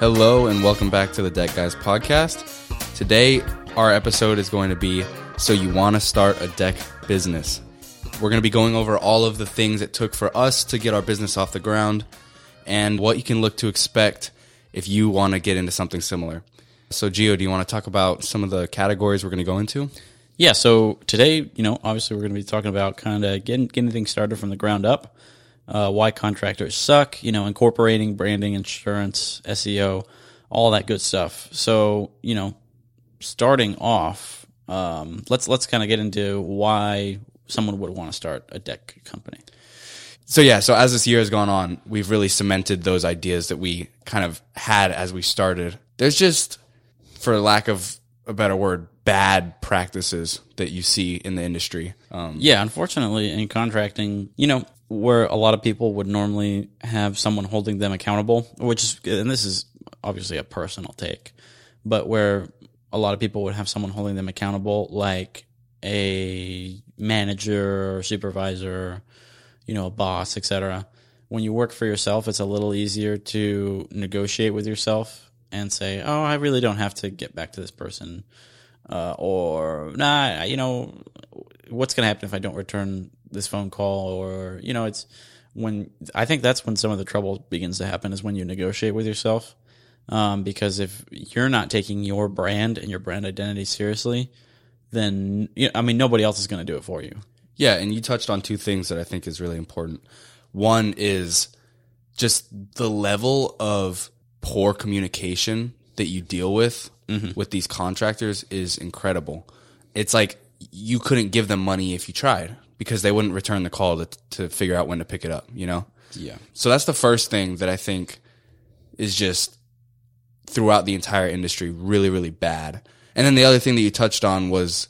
Hello and welcome back to the Deck Guys podcast. Today, our episode is going to be So You Want to Start a Deck Business. We're going to be going over all of the things it took for us to get our business off the ground and what you can look to expect if you want to get into something similar. So, Gio, do you want to talk about some of the categories we're going to go into? Yeah, so today, you know, obviously we're going to be talking about kind of getting, getting things started from the ground up uh, why contractors suck, you know, incorporating branding, insurance, SEO, all that good stuff. So, you know, starting off, um, let's let's kind of get into why someone would want to start a deck company. So yeah, so as this year has gone on, we've really cemented those ideas that we kind of had as we started. There's just, for lack of a better word, bad practices that you see in the industry. Um, yeah, unfortunately, in contracting, you know, where a lot of people would normally have someone holding them accountable, which is, and this is obviously a personal take, but where a lot of people would have someone holding them accountable, like a manager or supervisor, you know, a boss, etc. When you work for yourself, it's a little easier to negotiate with yourself and say, "Oh, I really don't have to get back to this person," uh, or "Nah, you know, what's going to happen if I don't return this phone call or you know it's when I think that's when some of the trouble begins to happen is when you negotiate with yourself. Um, because if you're not taking your brand and your brand identity seriously, then I mean nobody else is going to do it for you. Yeah, and you touched on two things that I think is really important. One is just the level of poor communication that you deal with mm-hmm. with these contractors is incredible. It's like you couldn't give them money if you tried because they wouldn't return the call to, to figure out when to pick it up, you know? Yeah. So that's the first thing that I think is just throughout the entire industry really, really bad. And then the other thing that you touched on was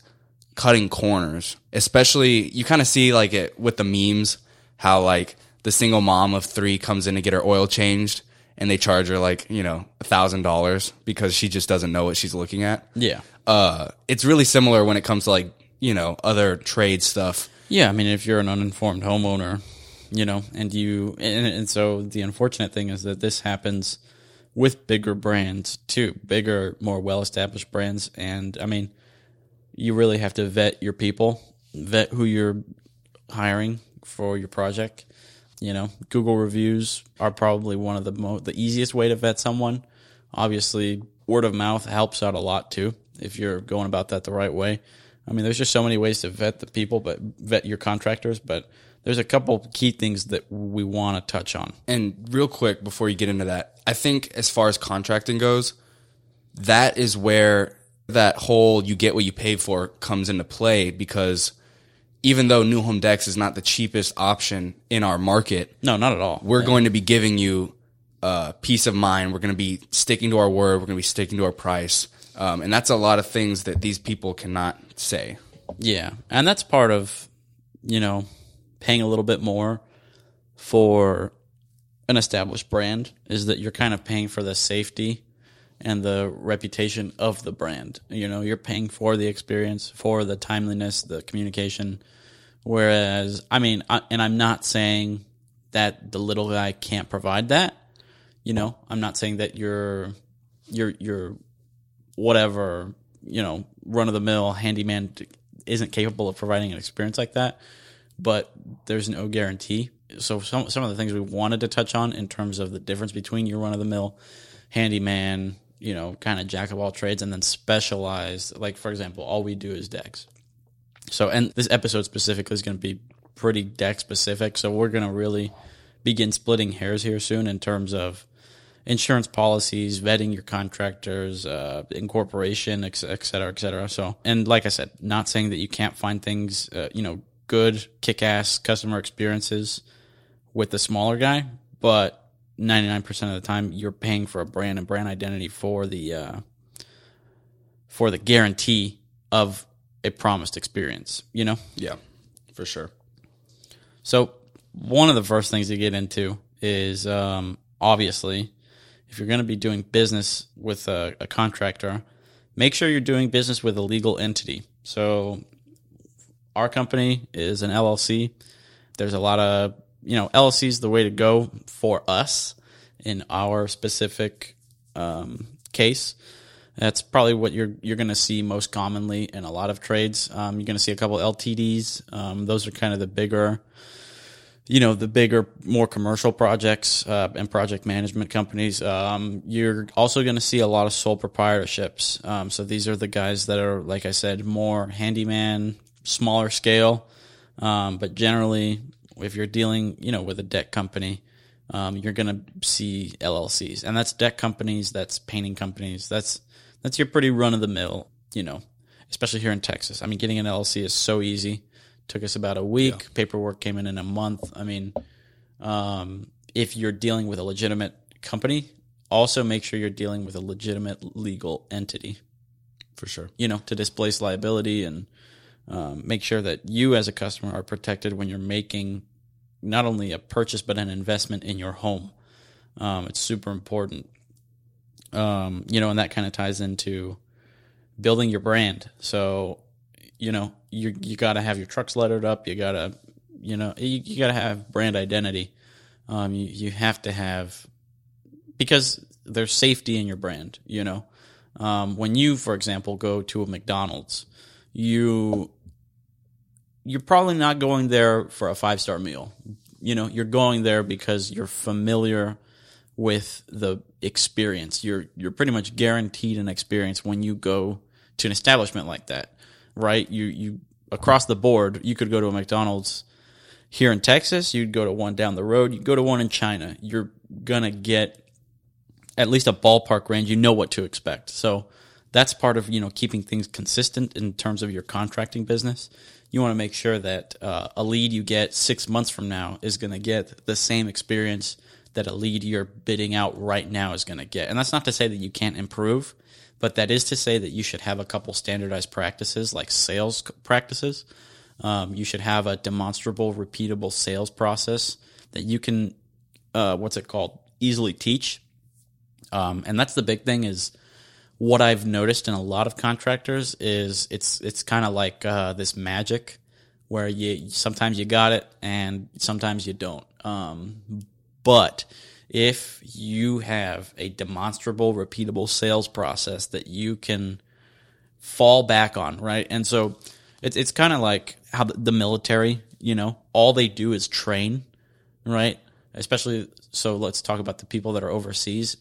cutting corners, especially you kind of see like it with the memes, how like the single mom of three comes in to get her oil changed and they charge her like, you know, a thousand dollars because she just doesn't know what she's looking at. Yeah. Uh, it's really similar when it comes to like, you know, other trade stuff yeah, I mean, if you're an uninformed homeowner, you know, and you, and, and so the unfortunate thing is that this happens with bigger brands too, bigger, more well established brands. And I mean, you really have to vet your people, vet who you're hiring for your project. You know, Google reviews are probably one of the most, the easiest way to vet someone. Obviously, word of mouth helps out a lot too if you're going about that the right way. I mean, there's just so many ways to vet the people, but vet your contractors. But there's a couple key things that we want to touch on. And real quick before you get into that, I think as far as contracting goes, that is where that whole you get what you pay for comes into play because even though New Home Decks is not the cheapest option in our market, no, not at all. We're yeah. going to be giving you uh, peace of mind. We're going to be sticking to our word. We're going to be sticking to our price. Um, and that's a lot of things that these people cannot say. Yeah. And that's part of, you know, paying a little bit more for an established brand is that you're kind of paying for the safety and the reputation of the brand. You know, you're paying for the experience, for the timeliness, the communication. Whereas, I mean, I, and I'm not saying that the little guy can't provide that. You know, I'm not saying that you're you're you're whatever you know run of the mill handyman isn't capable of providing an experience like that. But there's no guarantee. So some some of the things we wanted to touch on in terms of the difference between your run of the mill handyman, you know, kind of jack of all trades, and then specialized. Like for example, all we do is decks. So and this episode specifically is going to be pretty deck specific. So we're going to really begin splitting hairs here soon in terms of insurance policies, vetting your contractors, uh, incorporation, et cetera, et cetera. So, and like I said, not saying that you can't find things, uh, you know, good, kick ass customer experiences with the smaller guy, but 99% of the time you're paying for a brand and brand identity for the, uh, for the guarantee of a promised experience, you know? Yeah, for sure. So, one of the first things to get into is um, obviously if you're going to be doing business with a, a contractor, make sure you're doing business with a legal entity. So our company is an LLC. There's a lot of, you know, LLC is the way to go for us in our specific um, case. That's probably what you're you're going to see most commonly in a lot of trades. Um, you're going to see a couple LTDs. Um, those are kind of the bigger, you know, the bigger, more commercial projects uh, and project management companies. Um, you're also going to see a lot of sole proprietorships. Um, so these are the guys that are, like I said, more handyman, smaller scale. Um, but generally, if you're dealing, you know, with a deck company, um, you're going to see LLCs, and that's deck companies, that's painting companies, that's that's your pretty run of the mill, you know, especially here in Texas. I mean, getting an LLC is so easy. Took us about a week. Yeah. Paperwork came in in a month. I mean, um, if you're dealing with a legitimate company, also make sure you're dealing with a legitimate legal entity. For sure. You know, to displace liability and um, make sure that you as a customer are protected when you're making not only a purchase but an investment in your home. Um, it's super important. Um, you know, and that kind of ties into building your brand. So, you know, you you got to have your trucks lettered up. You got to, you know, you, you got to have brand identity. Um, you you have to have because there's safety in your brand. You know, um, when you, for example, go to a McDonald's, you you're probably not going there for a five star meal. You know, you're going there because you're familiar with the experience. You're you're pretty much guaranteed an experience when you go to an establishment like that, right? You you across the board, you could go to a McDonald's here in Texas, you'd go to one down the road, you go to one in China. You're gonna get at least a ballpark range. You know what to expect. So that's part of you know keeping things consistent in terms of your contracting business you want to make sure that uh, a lead you get six months from now is going to get the same experience that a lead you're bidding out right now is going to get. And that's not to say that you can't improve, but that is to say that you should have a couple standardized practices like sales practices. Um, you should have a demonstrable, repeatable sales process that you can, uh, what's it called, easily teach. Um, and that's the big thing is what I've noticed in a lot of contractors is it's it's kind of like uh, this magic where you sometimes you got it and sometimes you don't. Um, but if you have a demonstrable, repeatable sales process that you can fall back on, right? And so it's it's kind of like how the military, you know, all they do is train, right? Especially so let's talk about the people that are overseas.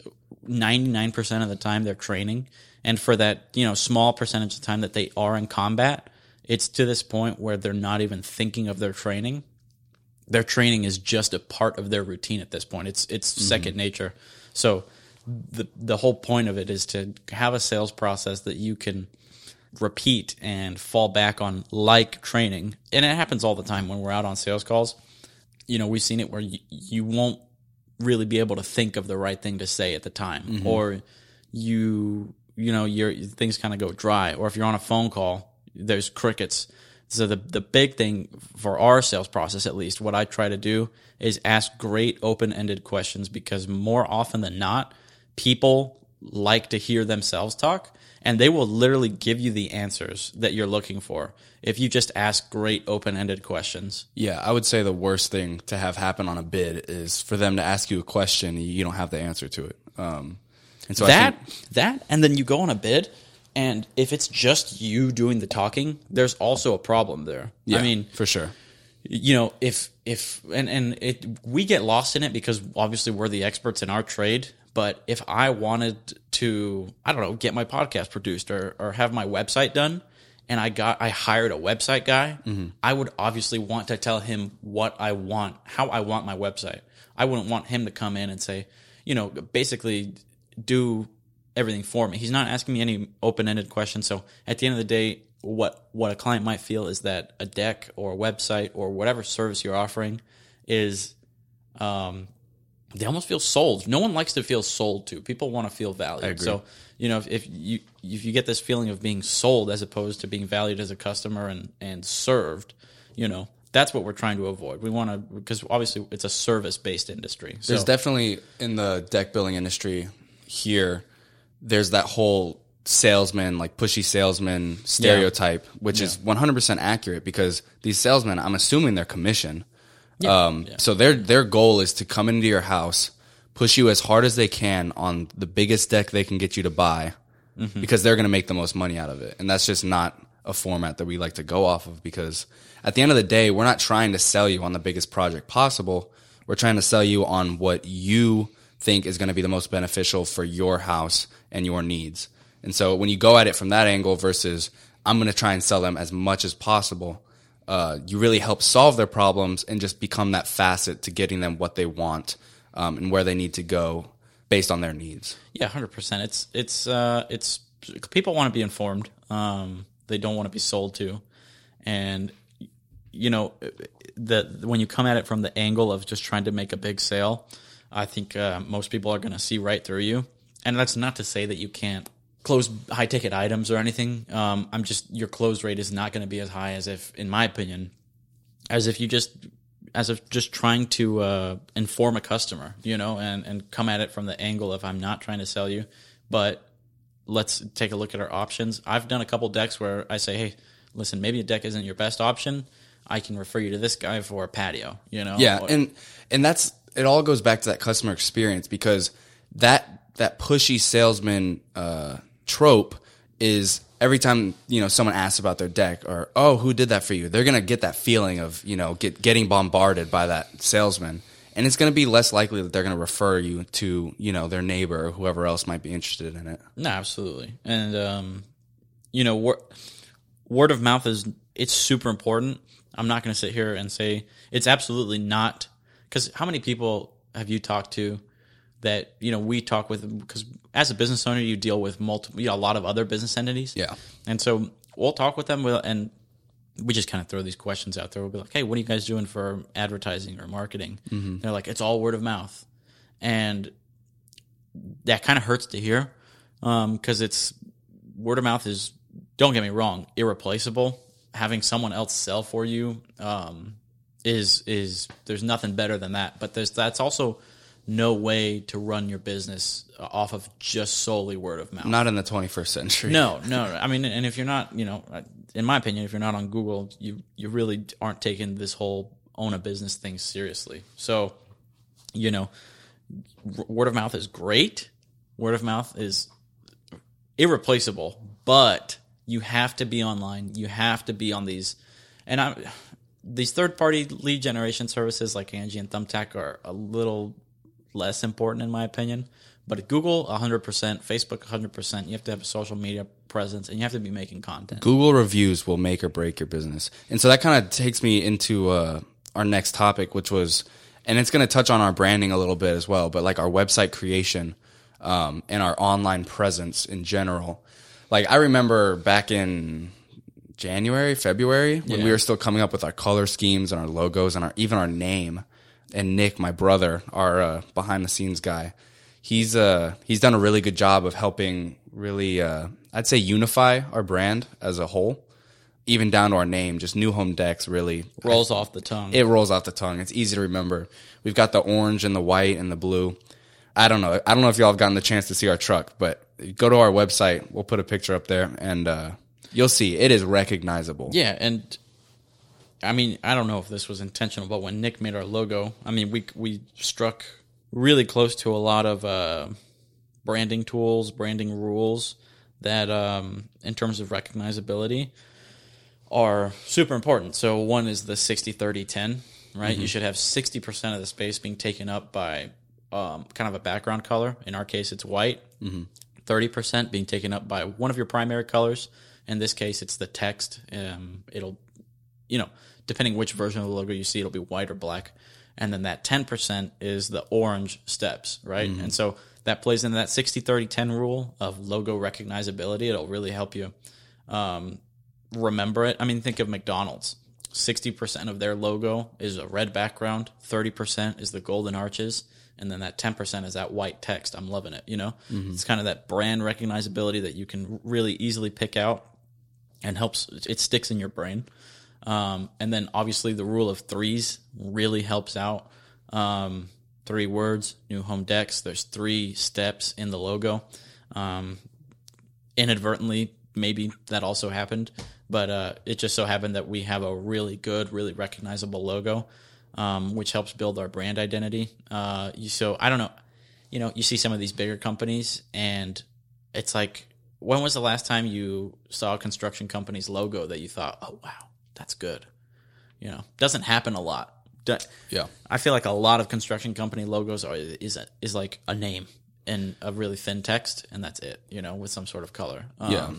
99% of the time they're training and for that you know small percentage of time that they are in combat it's to this point where they're not even thinking of their training their training is just a part of their routine at this point. It's it's mm-hmm. second nature. So the the whole point of it is to have a sales process that you can repeat and fall back on like training. And it happens all the time when we're out on sales calls. You know we've seen it where you, you won't really be able to think of the right thing to say at the time. Mm-hmm. or you you know your things kind of go dry. Or if you're on a phone call there's crickets so the the big thing for our sales process at least what I try to do is ask great open-ended questions because more often than not people like to hear themselves talk and they will literally give you the answers that you're looking for if you just ask great open-ended questions. Yeah, I would say the worst thing to have happen on a bid is for them to ask you a question and you don't have the answer to it. Um, and so that think- that and then you go on a bid and if it's just you doing the talking, there's also a problem there. Yeah, I mean, for sure. You know, if if and and it we get lost in it because obviously we're the experts in our trade, but if I wanted to, I don't know, get my podcast produced or or have my website done, and I got I hired a website guy, mm-hmm. I would obviously want to tell him what I want, how I want my website. I wouldn't want him to come in and say, you know, basically do everything for me. He's not asking me any open-ended questions. So at the end of the day, what what a client might feel is that a deck or a website or whatever service you're offering is um, they almost feel sold. No one likes to feel sold to. People want to feel valued. So you know, if, if, you if you get this feeling of being sold as opposed to being valued as a customer and and served, you know, that's what we're trying to avoid. We want to because obviously it's a service based industry. So. There's definitely in the deck building industry here. There's that whole salesman, like pushy salesman stereotype, yeah. which yeah. is 100% accurate because these salesmen, I'm assuming they're commission. Yeah. Um. So their their goal is to come into your house push you as hard as they can on the biggest deck they can get you to buy because they're going to make the most money out of it. And that's just not a format that we like to go off of because at the end of the day, we're not trying to sell you on the biggest project possible. We're trying to sell you on what you think is going to be the most beneficial for your house and your needs. And so when you go at it from that angle versus I'm going to try and sell them as much as possible, uh, you really help solve their problems and just become that facet to getting them what they want um, and where they need to go based on their needs. Yeah, hundred percent. It's it's uh, it's people want to be informed. Um, they don't want to be sold to, and you know that when you come at it from the angle of just trying to make a big sale, I think uh, most people are going to see right through you. And that's not to say that you can't close high ticket items or anything. Um, I'm just your close rate is not going to be as high as if, in my opinion, as if you just as if just trying to uh, inform a customer, you know, and and come at it from the angle of I'm not trying to sell you, but let's take a look at our options. I've done a couple decks where I say, hey, listen, maybe a deck isn't your best option. I can refer you to this guy for a patio, you know. Yeah, Or- and and that's it. All goes back to that customer experience because that that pushy salesman uh, trope is every time you know someone asks about their deck or oh who did that for you, they're gonna get that feeling of you know get getting bombarded by that salesman, and it's gonna be less likely that they're gonna refer you to you know their neighbor or whoever else might be interested in it. No, absolutely. And um, you know, wor- word of mouth is it's super important. I'm not to sit here and say it's absolutely not because how many people have you talked to that you know we talk with because as a business owner you deal with multiple you know, a lot of other business entities? Yeah. and so we'll talk with them we'll, and we just kind of throw these questions out there. We'll be like hey what are you guys doing for advertising or marketing? They're like it's all word of mouth. And that kind of hurts to hear because it's word of mouth is don't get me wrong irreplaceable. Having someone else sell for you um, is is there's nothing better than that but there's that's also no way to run your business uh, off of just solely word of mouth Not in the 21st century. no, no. I mean, and if you're not, you know, in my opinion, if you're not on Google, you you really aren't taking this whole own a business thing seriously. So, you know, word of mouth is great. Word of mouth is irreplaceable, but you have to be online. You have to be on these, and I, these third party lead generation services like Angie and Thumbtack are a little less important in my opinion. But Google, 100%, Facebook, 100%. You have to have a social media presence and you have to be making content. Google reviews will make or break your business. And so that kind of takes me into uh, our next topic, which was, and it's going to touch on our branding a little bit as well, but like our website creation um, and our online presence in general. Like I remember back in January, February, when we were still coming up with our color schemes and our logos and our even our name. And Nick, my brother, our uh, behind the scenes guy, he's uh he's done a really good job of helping really uh I'd say unify our brand as a whole, even down to our name. Just New Home Decks really Rolls off the tongue. it rolls off the tongue. It's easy to remember. We've got the orange and the white and the blue. I don't know. I don't know if y'all have gotten the chance to see our truck, but go to our website. We'll put a picture up there, and uh, you'll see it is recognizable. Yeah, and I mean, I don't know if this was intentional, but when Nick made our logo, I mean, we we struck really close to a lot of uh, branding tools, branding rules that, um, in terms of recognizability, are super important. So one is the 60 30 10, right? You should have 60% of the space being taken up by um, kind of a background color. In our case, it's white. 30% being taken up by one of your primary colors. In this case, it's the text. Um, it'll, you know, depending which version of the logo you see, it'll be white or black. And then that 10% is the orange steps, right? And so that plays into that 60 30 10 rule of logo recognizability. It'll really help you um, remember it. I mean, think of McDonald's. 60% of their logo is a red background, 30% is the golden arches, and then that 10% is that white text. I'm loving it, you know? It's kind of that brand recognizability that you can really easily pick out and helps it sticks in your brain. Um, and then obviously the rule of threes really helps out. Um, three words, new home decks. There's three steps in the logo. Um, inadvertently, maybe that also happened, but uh, it just so happened that we have a really good, really recognizable logo, um, which helps build our brand identity. Uh, so I don't know. you know, you see some of these bigger companies and it's like, when was the last time you saw a construction company's logo that you thought, oh, wow, that's good? You know, doesn't happen a lot. Yeah. I feel like a lot of construction company logos are is a, is like a name and a really thin text, and that's it. You know, with some sort of color. Um, Yeah.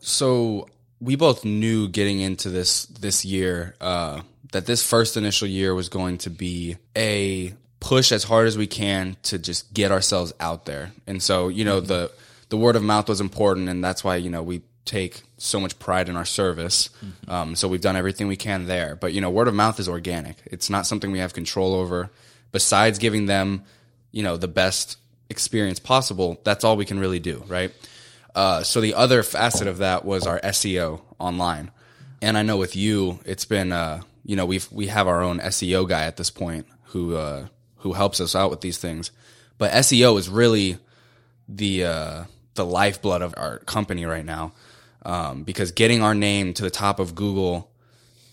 So we both knew getting into this this year uh, that this first initial year was going to be a push as hard as we can to just get ourselves out there. And so you know the the word of mouth was important, and that's why you know we take so much pride in our service. Um, so we've done everything we can there. But you know, word of mouth is organic. It's not something we have control over. Besides giving them, you know, the best experience possible, that's all we can really do, right? Uh, so the other facet of that was our SEO online, and I know with you, it's been uh, you know we've we have our own SEO guy at this point who uh, who helps us out with these things, but SEO is really the uh, the lifeblood of our company right now um, because getting our name to the top of Google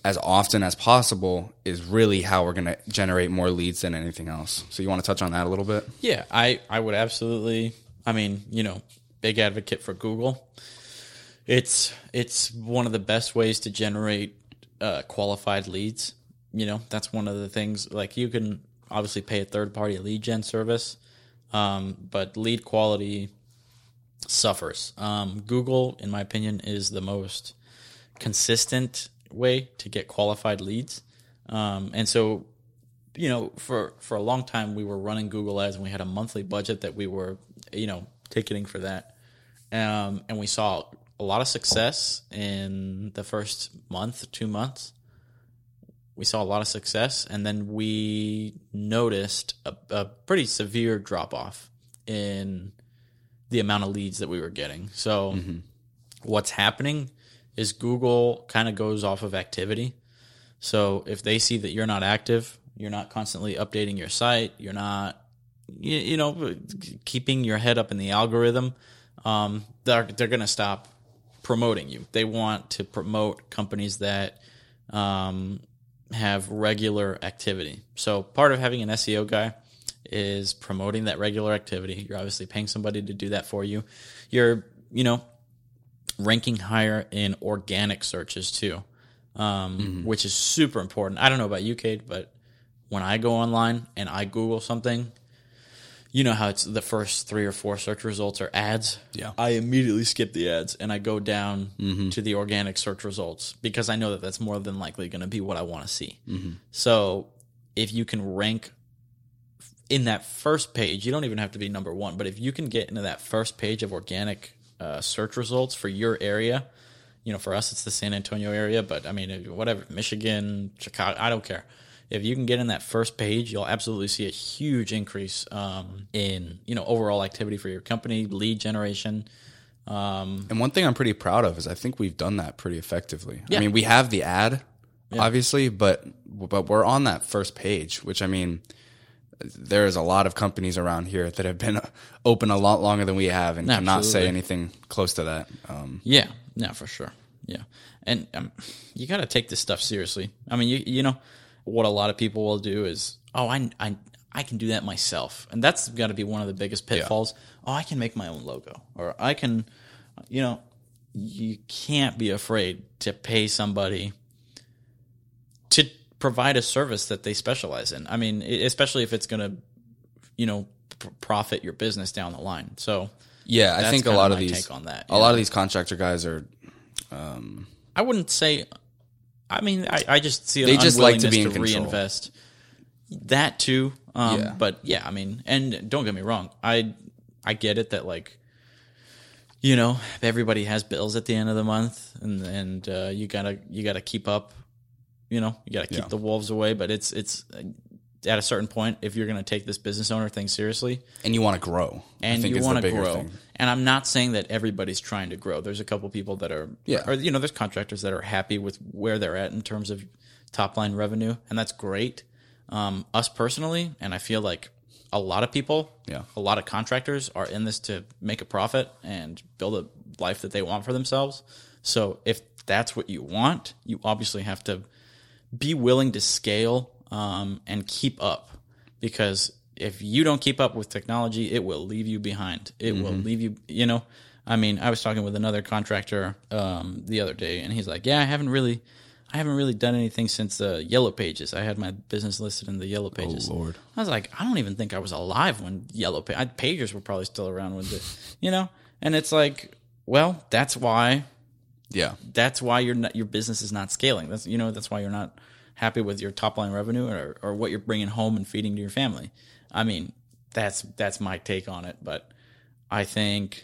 as often as possible is really how we're going to generate more leads than anything else. So you want to touch on that a little bit? Yeah, I, I would absolutely. I mean, you know, big advocate for Google. It's it's one of the best ways to generate uh, qualified leads. You know, that's one of the things. Like you can obviously pay a third party lead gen service, um, but lead quality suffers. Um, Google, in my opinion, is the most consistent way to get qualified leads, um, and so you know, for for a long time we were running Google ads and we had a monthly budget that we were, you know, ticketing for that. Um, and we saw a lot of success in the first month, two months. We saw a lot of success, and then we noticed a, a pretty severe drop off in the amount of leads that we were getting. So, what's happening is Google kind of goes off of activity. So if they see that you're not active, you're not constantly updating your site, you're not, you, you know, keeping your head up in the algorithm, um, they're they're gonna stop promoting you. They want to promote companies that um, have regular activity. So part of having an SEO guy is promoting that regular activity. You're obviously paying somebody to do that for you. You're, you know, ranking higher in organic searches too, um, mm-hmm. which is super important. I don't know about you, Kate, but when I go online and I Google something, you know how it's the first three or four search results are ads. Yeah. I immediately skip the ads and I go down mm-hmm. to the organic search results because I know that that's more than likely going to be what I want to see. Mm-hmm. So if you can rank in that first page, you don't even have to be number one, but if you can get into that first page of organic uh, search results for your area, you know, for us it's the San Antonio area, but I mean, whatever, Michigan, Chicago, I don't care. If you can get in that first page, you'll absolutely see a huge increase um, in you know overall activity for your company, lead generation. And one thing I'm pretty proud of is I think we've done that pretty effectively. Yeah. I mean, we have the ad, obviously, but but we're on that first page, which I mean, there's a lot of companies around here that have been open a lot longer than we have and cannot say anything close to that. Um, Yeah, yeah, for sure. Yeah, and um, you got to take this stuff seriously. I mean, you you know what a lot of people will do is, oh, I I I can do that myself, and that's got to be one of the biggest pitfalls. Oh, I can make my own logo, or I can, you know, you can't be afraid to pay somebody to provide a service that they specialize in. I mean, especially if it's going to, you know, pr- profit your business down the line. So. yeah, I think a lot of these take on that, a yeah. lot of these contractor guys are I wouldn't say. I mean, I, I just see They just like to be control. reinvest. That too, um, Yeah. but yeah, I mean, and don't get me wrong, I I get it that like, you know, everybody has bills at the end of the month, and and uh, you gotta you gotta keep up, you know, you gotta keep Yeah. the wolves away. But it's it's uh, at a certain point, if you're gonna take this business owner thing seriously, and you want to grow. And you want to grow. thing. And I'm not saying that everybody's trying to grow. There's a couple people that are, Yeah. or you know, there's contractors that are happy with where they're at in terms of top line revenue, and that's great. Um, us personally, and I feel like a lot of people, Yeah. a lot of contractors are in this to make a profit and build a life that they want for themselves. So if that's what you want, you obviously have to be willing to scale um, and keep up because if you don't keep up with technology, it will leave you behind. It will leave you, you know. I mean, I was talking with another contractor um, the other day, and he's like, "Yeah, I haven't really, I haven't really done anything since the Yellow Pages. I had my business listed in the Yellow Pages. Oh Lord. I was like, I don't even think I was alive when Yellow pa- I, Pagers were probably still around with the, you know. And it's like, well, that's why Yeah. that's why your not, your business is not scaling. That's you know that's why you're not happy with your top line revenue or, or what you're bringing home and feeding to your family. I mean, that's that's my take on it. But I think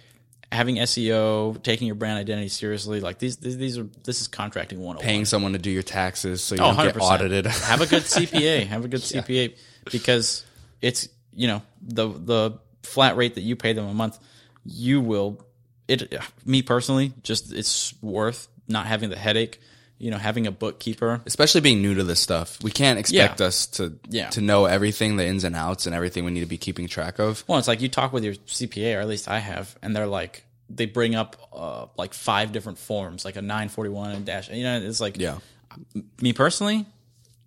having SEO, taking your brand identity seriously, like these these, these are this is contracting one. Oh Paying someone to do your taxes so you Oh, don't get 100%. audited. have a good CPA. Have a good CPA because it's you know the the flat rate that you pay them a month, you will it. Me personally, just it's worth not having the headache. You know, having a bookkeeper. Especially being new to this stuff. We can't expect Yeah. us to Yeah. to know everything, the ins and outs and everything we need to be keeping track of. Well, it's like you talk with your CPA, or at least I have, and they're like they bring up uh, like five different forms, like a nine forty one and dash. You know, it's like Yeah. me personally,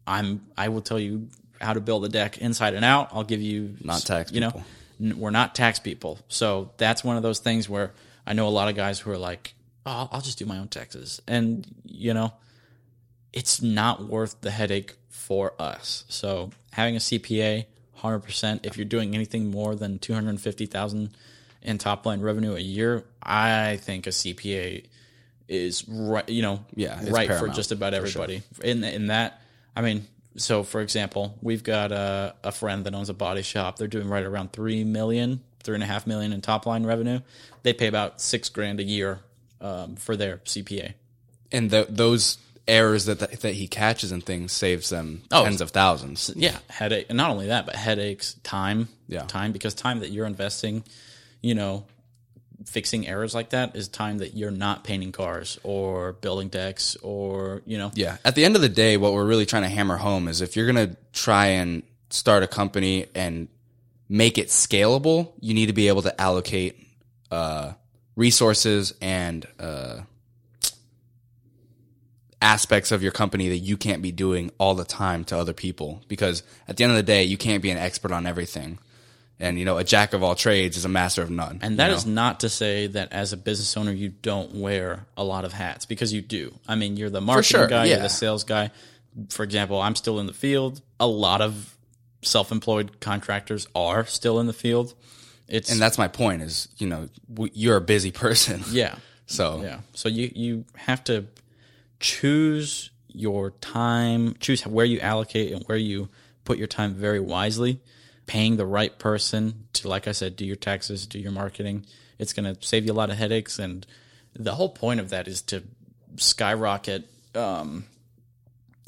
I'm I will tell you how to build a deck inside and out. I'll give you Not tax You know, people. N- we're not tax people, so that's one of those things where I know a lot of guys who are like, oh, I'll- just do my own taxes, and you know, it's not worth the headache for us. So having a CPA, hundred percent. If you're doing anything more than two hundred fifty thousand in top line revenue a year, I think a CPA is right. You know, Yeah, it's right for just about everybody. In in that, I mean, so for example, we've got a, a friend that owns a body shop. They're doing right around three million, three and a half million in top line revenue. They pay about six grand a year um, for their CPA. And th those errors that, that that he catches and things saves them Oh. tens of thousands. Yeah, headache. And not only that, but headaches, time. Yeah. Time because time that you're investing, you know, fixing errors like that is time that you're not painting cars or building decks or, you know. Yeah. At the end of the day, what we're really trying to hammer home is if you're going to try and start a company and make it scalable, you need to be able to allocate uh, resources and uh, aspects of your company that you can't be doing all the time to other people. Because at the end of the day, you can't be an expert on everything. And, you know, a jack of all trades is a master of none. And that you is not to say that as a business owner you don't wear a lot of hats because you do. I mean, you're the marketing sure, guy, you're the sales guy. For example, I'm still in the field. A lot of self-employed contractors are still in the field. It's And that's my point is, you know, w- you're a busy person. yeah. So Yeah. So you you have to choose your time, choose where you allocate and where you put your time very wisely. Paying the right person to, like I said, do your taxes, do your marketing. It's going to save you a lot of headaches, and the whole point of that is to skyrocket um,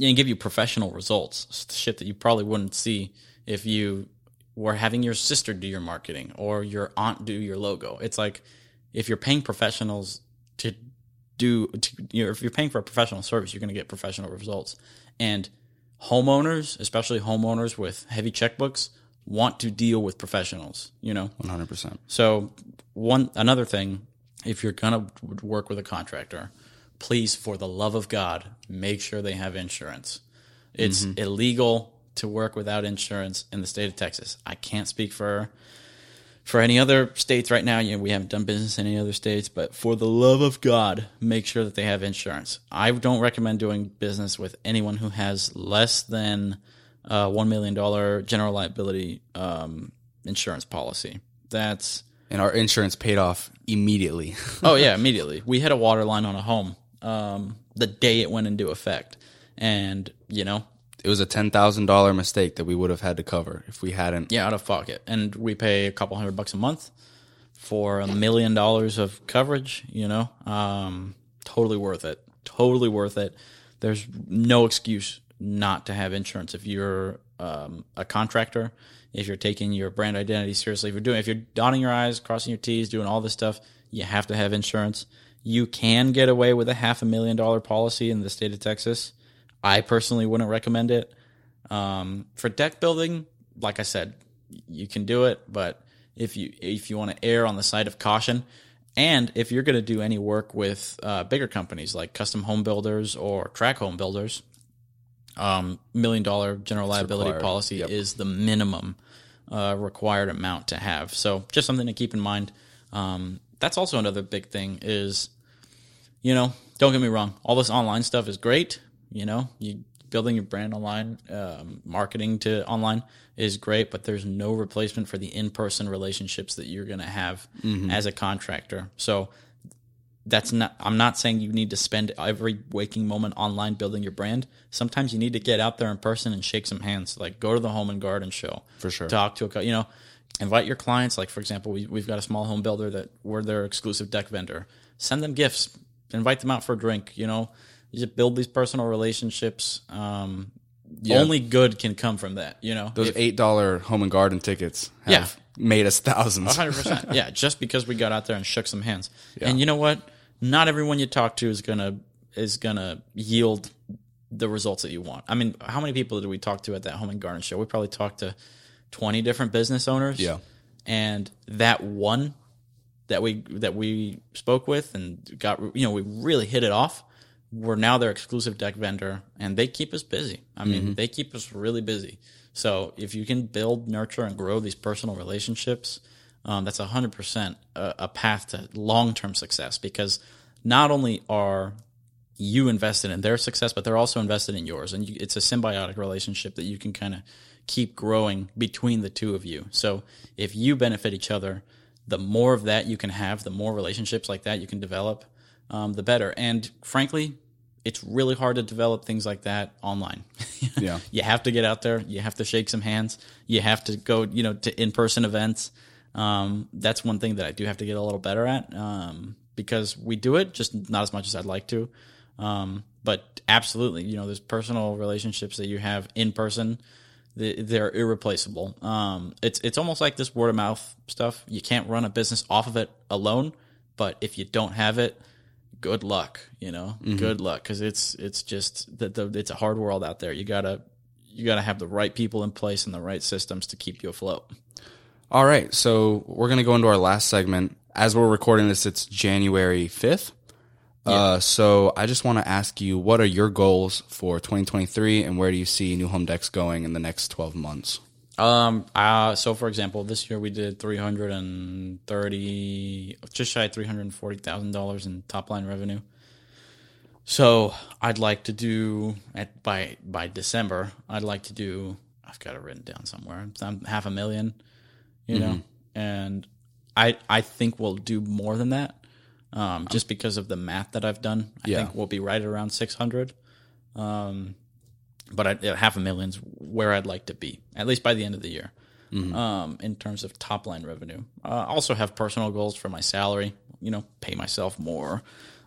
and give you professional results. Shit that you probably wouldn't see if you were having your sister do your marketing or your aunt do your logo. It's like if you're paying professionals to do, to, you know, if you're paying for a professional service, you're going to get professional results. And homeowners, especially homeowners with heavy checkbooks, want to deal with professionals. You know, 100%. so one another thing, if you're gonna work with a contractor, please, for the love of God, make sure they have insurance. It's illegal to work without insurance in the state of Texas. I can't speak for for any other states right now. You know, we haven't done business in any other states, but for the love of God, make sure that they have insurance. I don't recommend doing business with anyone who has less than uh, one million dollar general liability um, insurance policy. That's And our insurance paid off immediately. oh yeah, immediately. We had a water line on a home um, the day it went into effect, and you know, it was a $10,000 mistake that we would have had to cover if we hadn't. yeah, out of pocket, and we pay a couple hundred bucks a month for a million dollars of coverage. You know, um, totally worth it. Totally worth it. There's no excuse not to have insurance if you're um, a contractor. If you're taking your brand identity seriously, if you're doing, if you're dotting your I's, crossing your T's, doing all this stuff, you have to have insurance. You can get away with a half a million dollar policy in the state of Texas. I personally wouldn't recommend it. Um, for deck building, like I said, you can do it, but if you if you want to err on the side of caution, and if you're going to do any work with uh, bigger companies like custom home builders or track home builders, um, million dollar general liability policy Yep. is the minimum uh, required amount to have. So just something to keep in mind. Um, that's also another big thing is, you know, don't get me wrong, all this online stuff is great. You know, you building your brand online, um, marketing to online is great, but there's no replacement for the in-person relationships that you're going to have as a contractor. So that's not i'm not saying you need to spend every waking moment online building your brand sometimes you need to get out there in person and shake some hands like go to the home and garden show For sure. talk to a you know invite your clients like for example we, we've got a small home builder that we're their exclusive deck vendor send them gifts invite them out for a drink you know you just build these personal relationships um, only good can come from that you know Those eight dollar home and garden tickets have Yeah. made us thousands. hundred percent. Yeah, just because we got out there and shook some hands. And you know what? Not everyone you talk to is gonna is gonna yield the results that you want. I mean, how many people did we talk to at that home and garden show? We probably talked to twenty different business owners. Yeah. And that one that we that we spoke with and got you know we really hit it off. We're now their exclusive deck vendor, and they keep us busy. I mean, they keep us really busy. So if you can build, nurture, and grow these personal relationships, um, that's hundred percent a path to long term success. Because not only are you invested in their success, but they're also invested in yours, and you, it's a symbiotic relationship that you can kind of keep growing between the two of you. So if you benefit each other, the more of that you can have, the more relationships like that you can develop, um, the better. And frankly, it's really hard to develop things like that online. Yeah. you have to get out there. You have to shake some hands. You have to go, you know, to in-person events. Um, that's one thing that I do have to get a little better at um, because we do it, just not as much as I'd like to. Um, but absolutely, you know, there's personal relationships that you have in person. They- They're irreplaceable. Um, it's it's almost like this word of mouth stuff. You can't run a business off of it alone. But if you don't have it, good luck. You know, good luck because it's it's just that the, it's a hard world out there. You gotta you gotta have the right people in place and the right systems to keep you afloat. All right, so we're gonna go into our last segment. As we're recording this, it's January fifth. Uh, so I just want to ask you, what are your goals for 2023, and where do you see New Home Decks going in the next 12 months? Um. Uh. So, for example, this year we did three hundred and thirty, just shy of three hundred forty thousand dollars in top line revenue. So, I'd like to do at by by December. I'd like to do. I've got it written down somewhere. Some half a million, you know, and I I think we'll do more than that. Um, just because of the math that I've done, I Yeah. think we'll be right around six hundred but I, yeah, half a million's where I'd like to be, at least by the end of the year, um, in terms of top line revenue. Uh, also have personal goals for my salary. You know, pay myself more,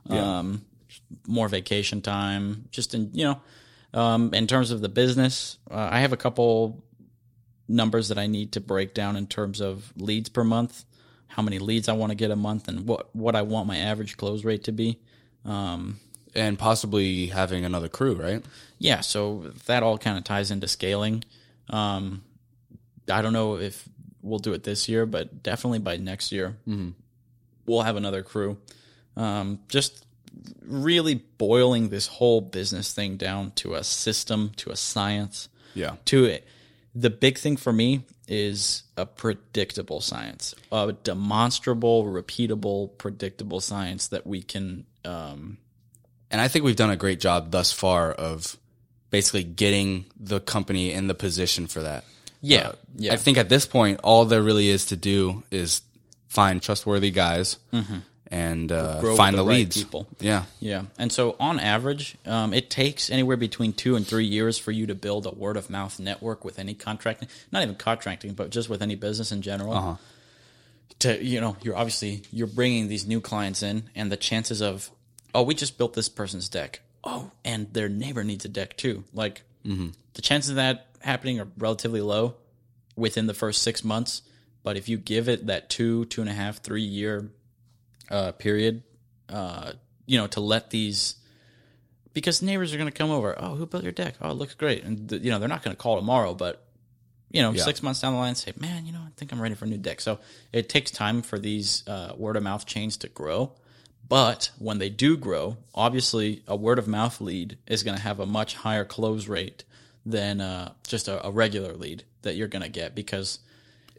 um, more vacation time. Just in you know, um, in terms of the business, uh, I have a couple numbers that I need to break down in terms of leads per month, how many leads I want to get a month, and what what I want my average close rate to be. Um, And possibly having another crew, right? yeah, so that all kind of ties into scaling. Um, I don't know if we'll do it this year, but definitely by next year, we'll have another crew. Um, just really boiling this whole business thing down to a system, to a science, Yeah. to it. The big thing for me is a predictable science, a demonstrable, repeatable, predictable science that we can um, And I think we've done a great job thus far of basically getting the company in the position for that. Yeah, Uh, yeah. I think at this point, all there really is to do is find trustworthy guys and uh, Mm-hmm. Find the the, right leads. people. Yeah. Yeah, and so on average, um, it takes anywhere between two and three years for you to build a word of mouth network with any contracting, not even contracting, but just with any business in general. Uh-huh. To you know, you're obviously you're bringing these new clients in, and the chances of, oh, we just built this person's deck. Oh, and their neighbor needs a deck too. Like the chances of that happening are relatively low within the first six months. But if you give it that two, two and a half, three year uh, period, uh, you know, to let these because neighbors are going to come over. Oh, who built your deck? Oh, it looks great. And th- you know, they're not going to call tomorrow, but you know, Yeah. six months down the line, say, man, you know, I think I'm ready for a new deck. So it takes time for these uh, word of mouth chains to grow. But when they do grow, obviously a word of mouth lead is going to have a much higher close rate than uh, just a, a regular lead that you're going to get because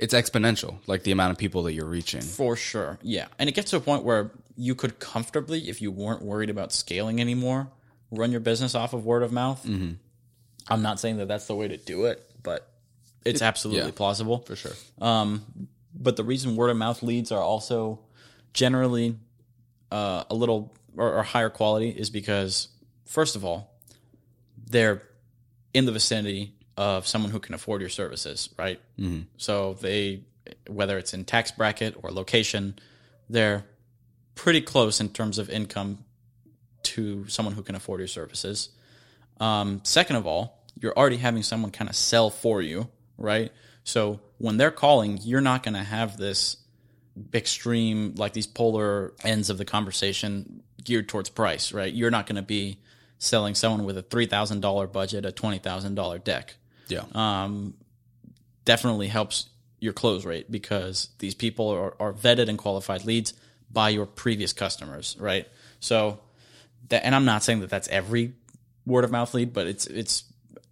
it's exponential, like the amount of people that you're reaching. For sure. Yeah. And it gets to a point where you could comfortably, if you weren't worried about scaling anymore, run your business off of word of mouth. Mm-hmm. I'm not saying that that's the way to do it, but it's absolutely yeah. plausible. For sure. But the reason word of mouth leads are also generally uh, a little or, or higher quality is because, first of all, they're in the vicinity of someone who can afford your services, right? Mm-hmm. So they, whether it's in tax bracket or location, they're pretty close in terms of income to someone who can afford your services. Um, second of all, you're already having someone kind of sell for you, right? So when they're calling, you're not going to have this extreme, like these polar ends of the conversation geared towards price, right? You're not going to be selling someone with a $3,000 budget a $20,000 deck. Yeah. Um, definitely helps your close rate because these people are, are vetted and qualified leads by your previous customers, right? So, that, and I'm not saying that that's every word of mouth lead, but it's it's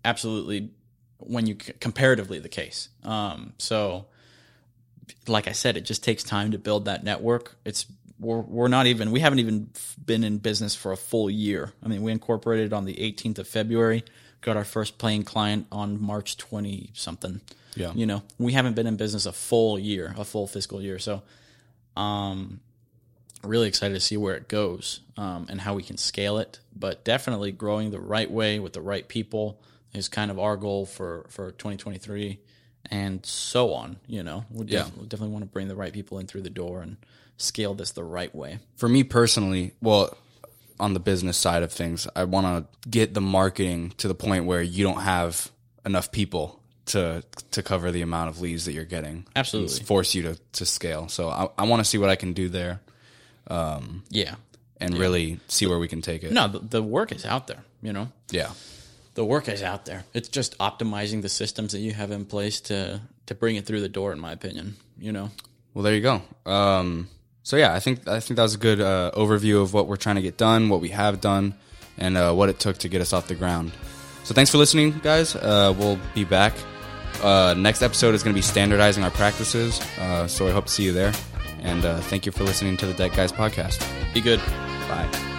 absolutely when you comparatively the case. Um, so, like I said, it just takes time to build that network. It's we're we're not even we haven't even been in business for a full year. I mean, we incorporated on the 18th of February, got our first paying client on March 20 something. Yeah. You know, we haven't been in business a full year, a full fiscal year. So, um, really excited to see where it goes um, and how we can scale it. But definitely growing the right way with the right people is kind of our goal for for 2023 and so on. You know, we Yeah. we definitely want to bring the right people in through the door and scale this the right way. For me personally, well, on the business side of things, I want to get the marketing to the point where you don't have enough people to to cover the amount of leads that you're getting. Absolutely. Force you to to scale. So I, I want to see what I can do there Um, Yeah. and really see where we can take it. No, the, the work is out there. You know, Yeah. the work is out there. It's just optimizing the systems that you have in place to to bring it through the door. In my opinion, you know. Well, there you go. Um, so yeah, I think I think that was a good uh, overview of what we're trying to get done, what we have done, and uh, what it took to get us off the ground. So thanks for listening, guys. Uh, we'll be back. Uh, next episode is going to be standardizing our practices. Uh, so I hope to see you there. And uh, thank you for listening to the Deck Guys podcast. Be good. Bye.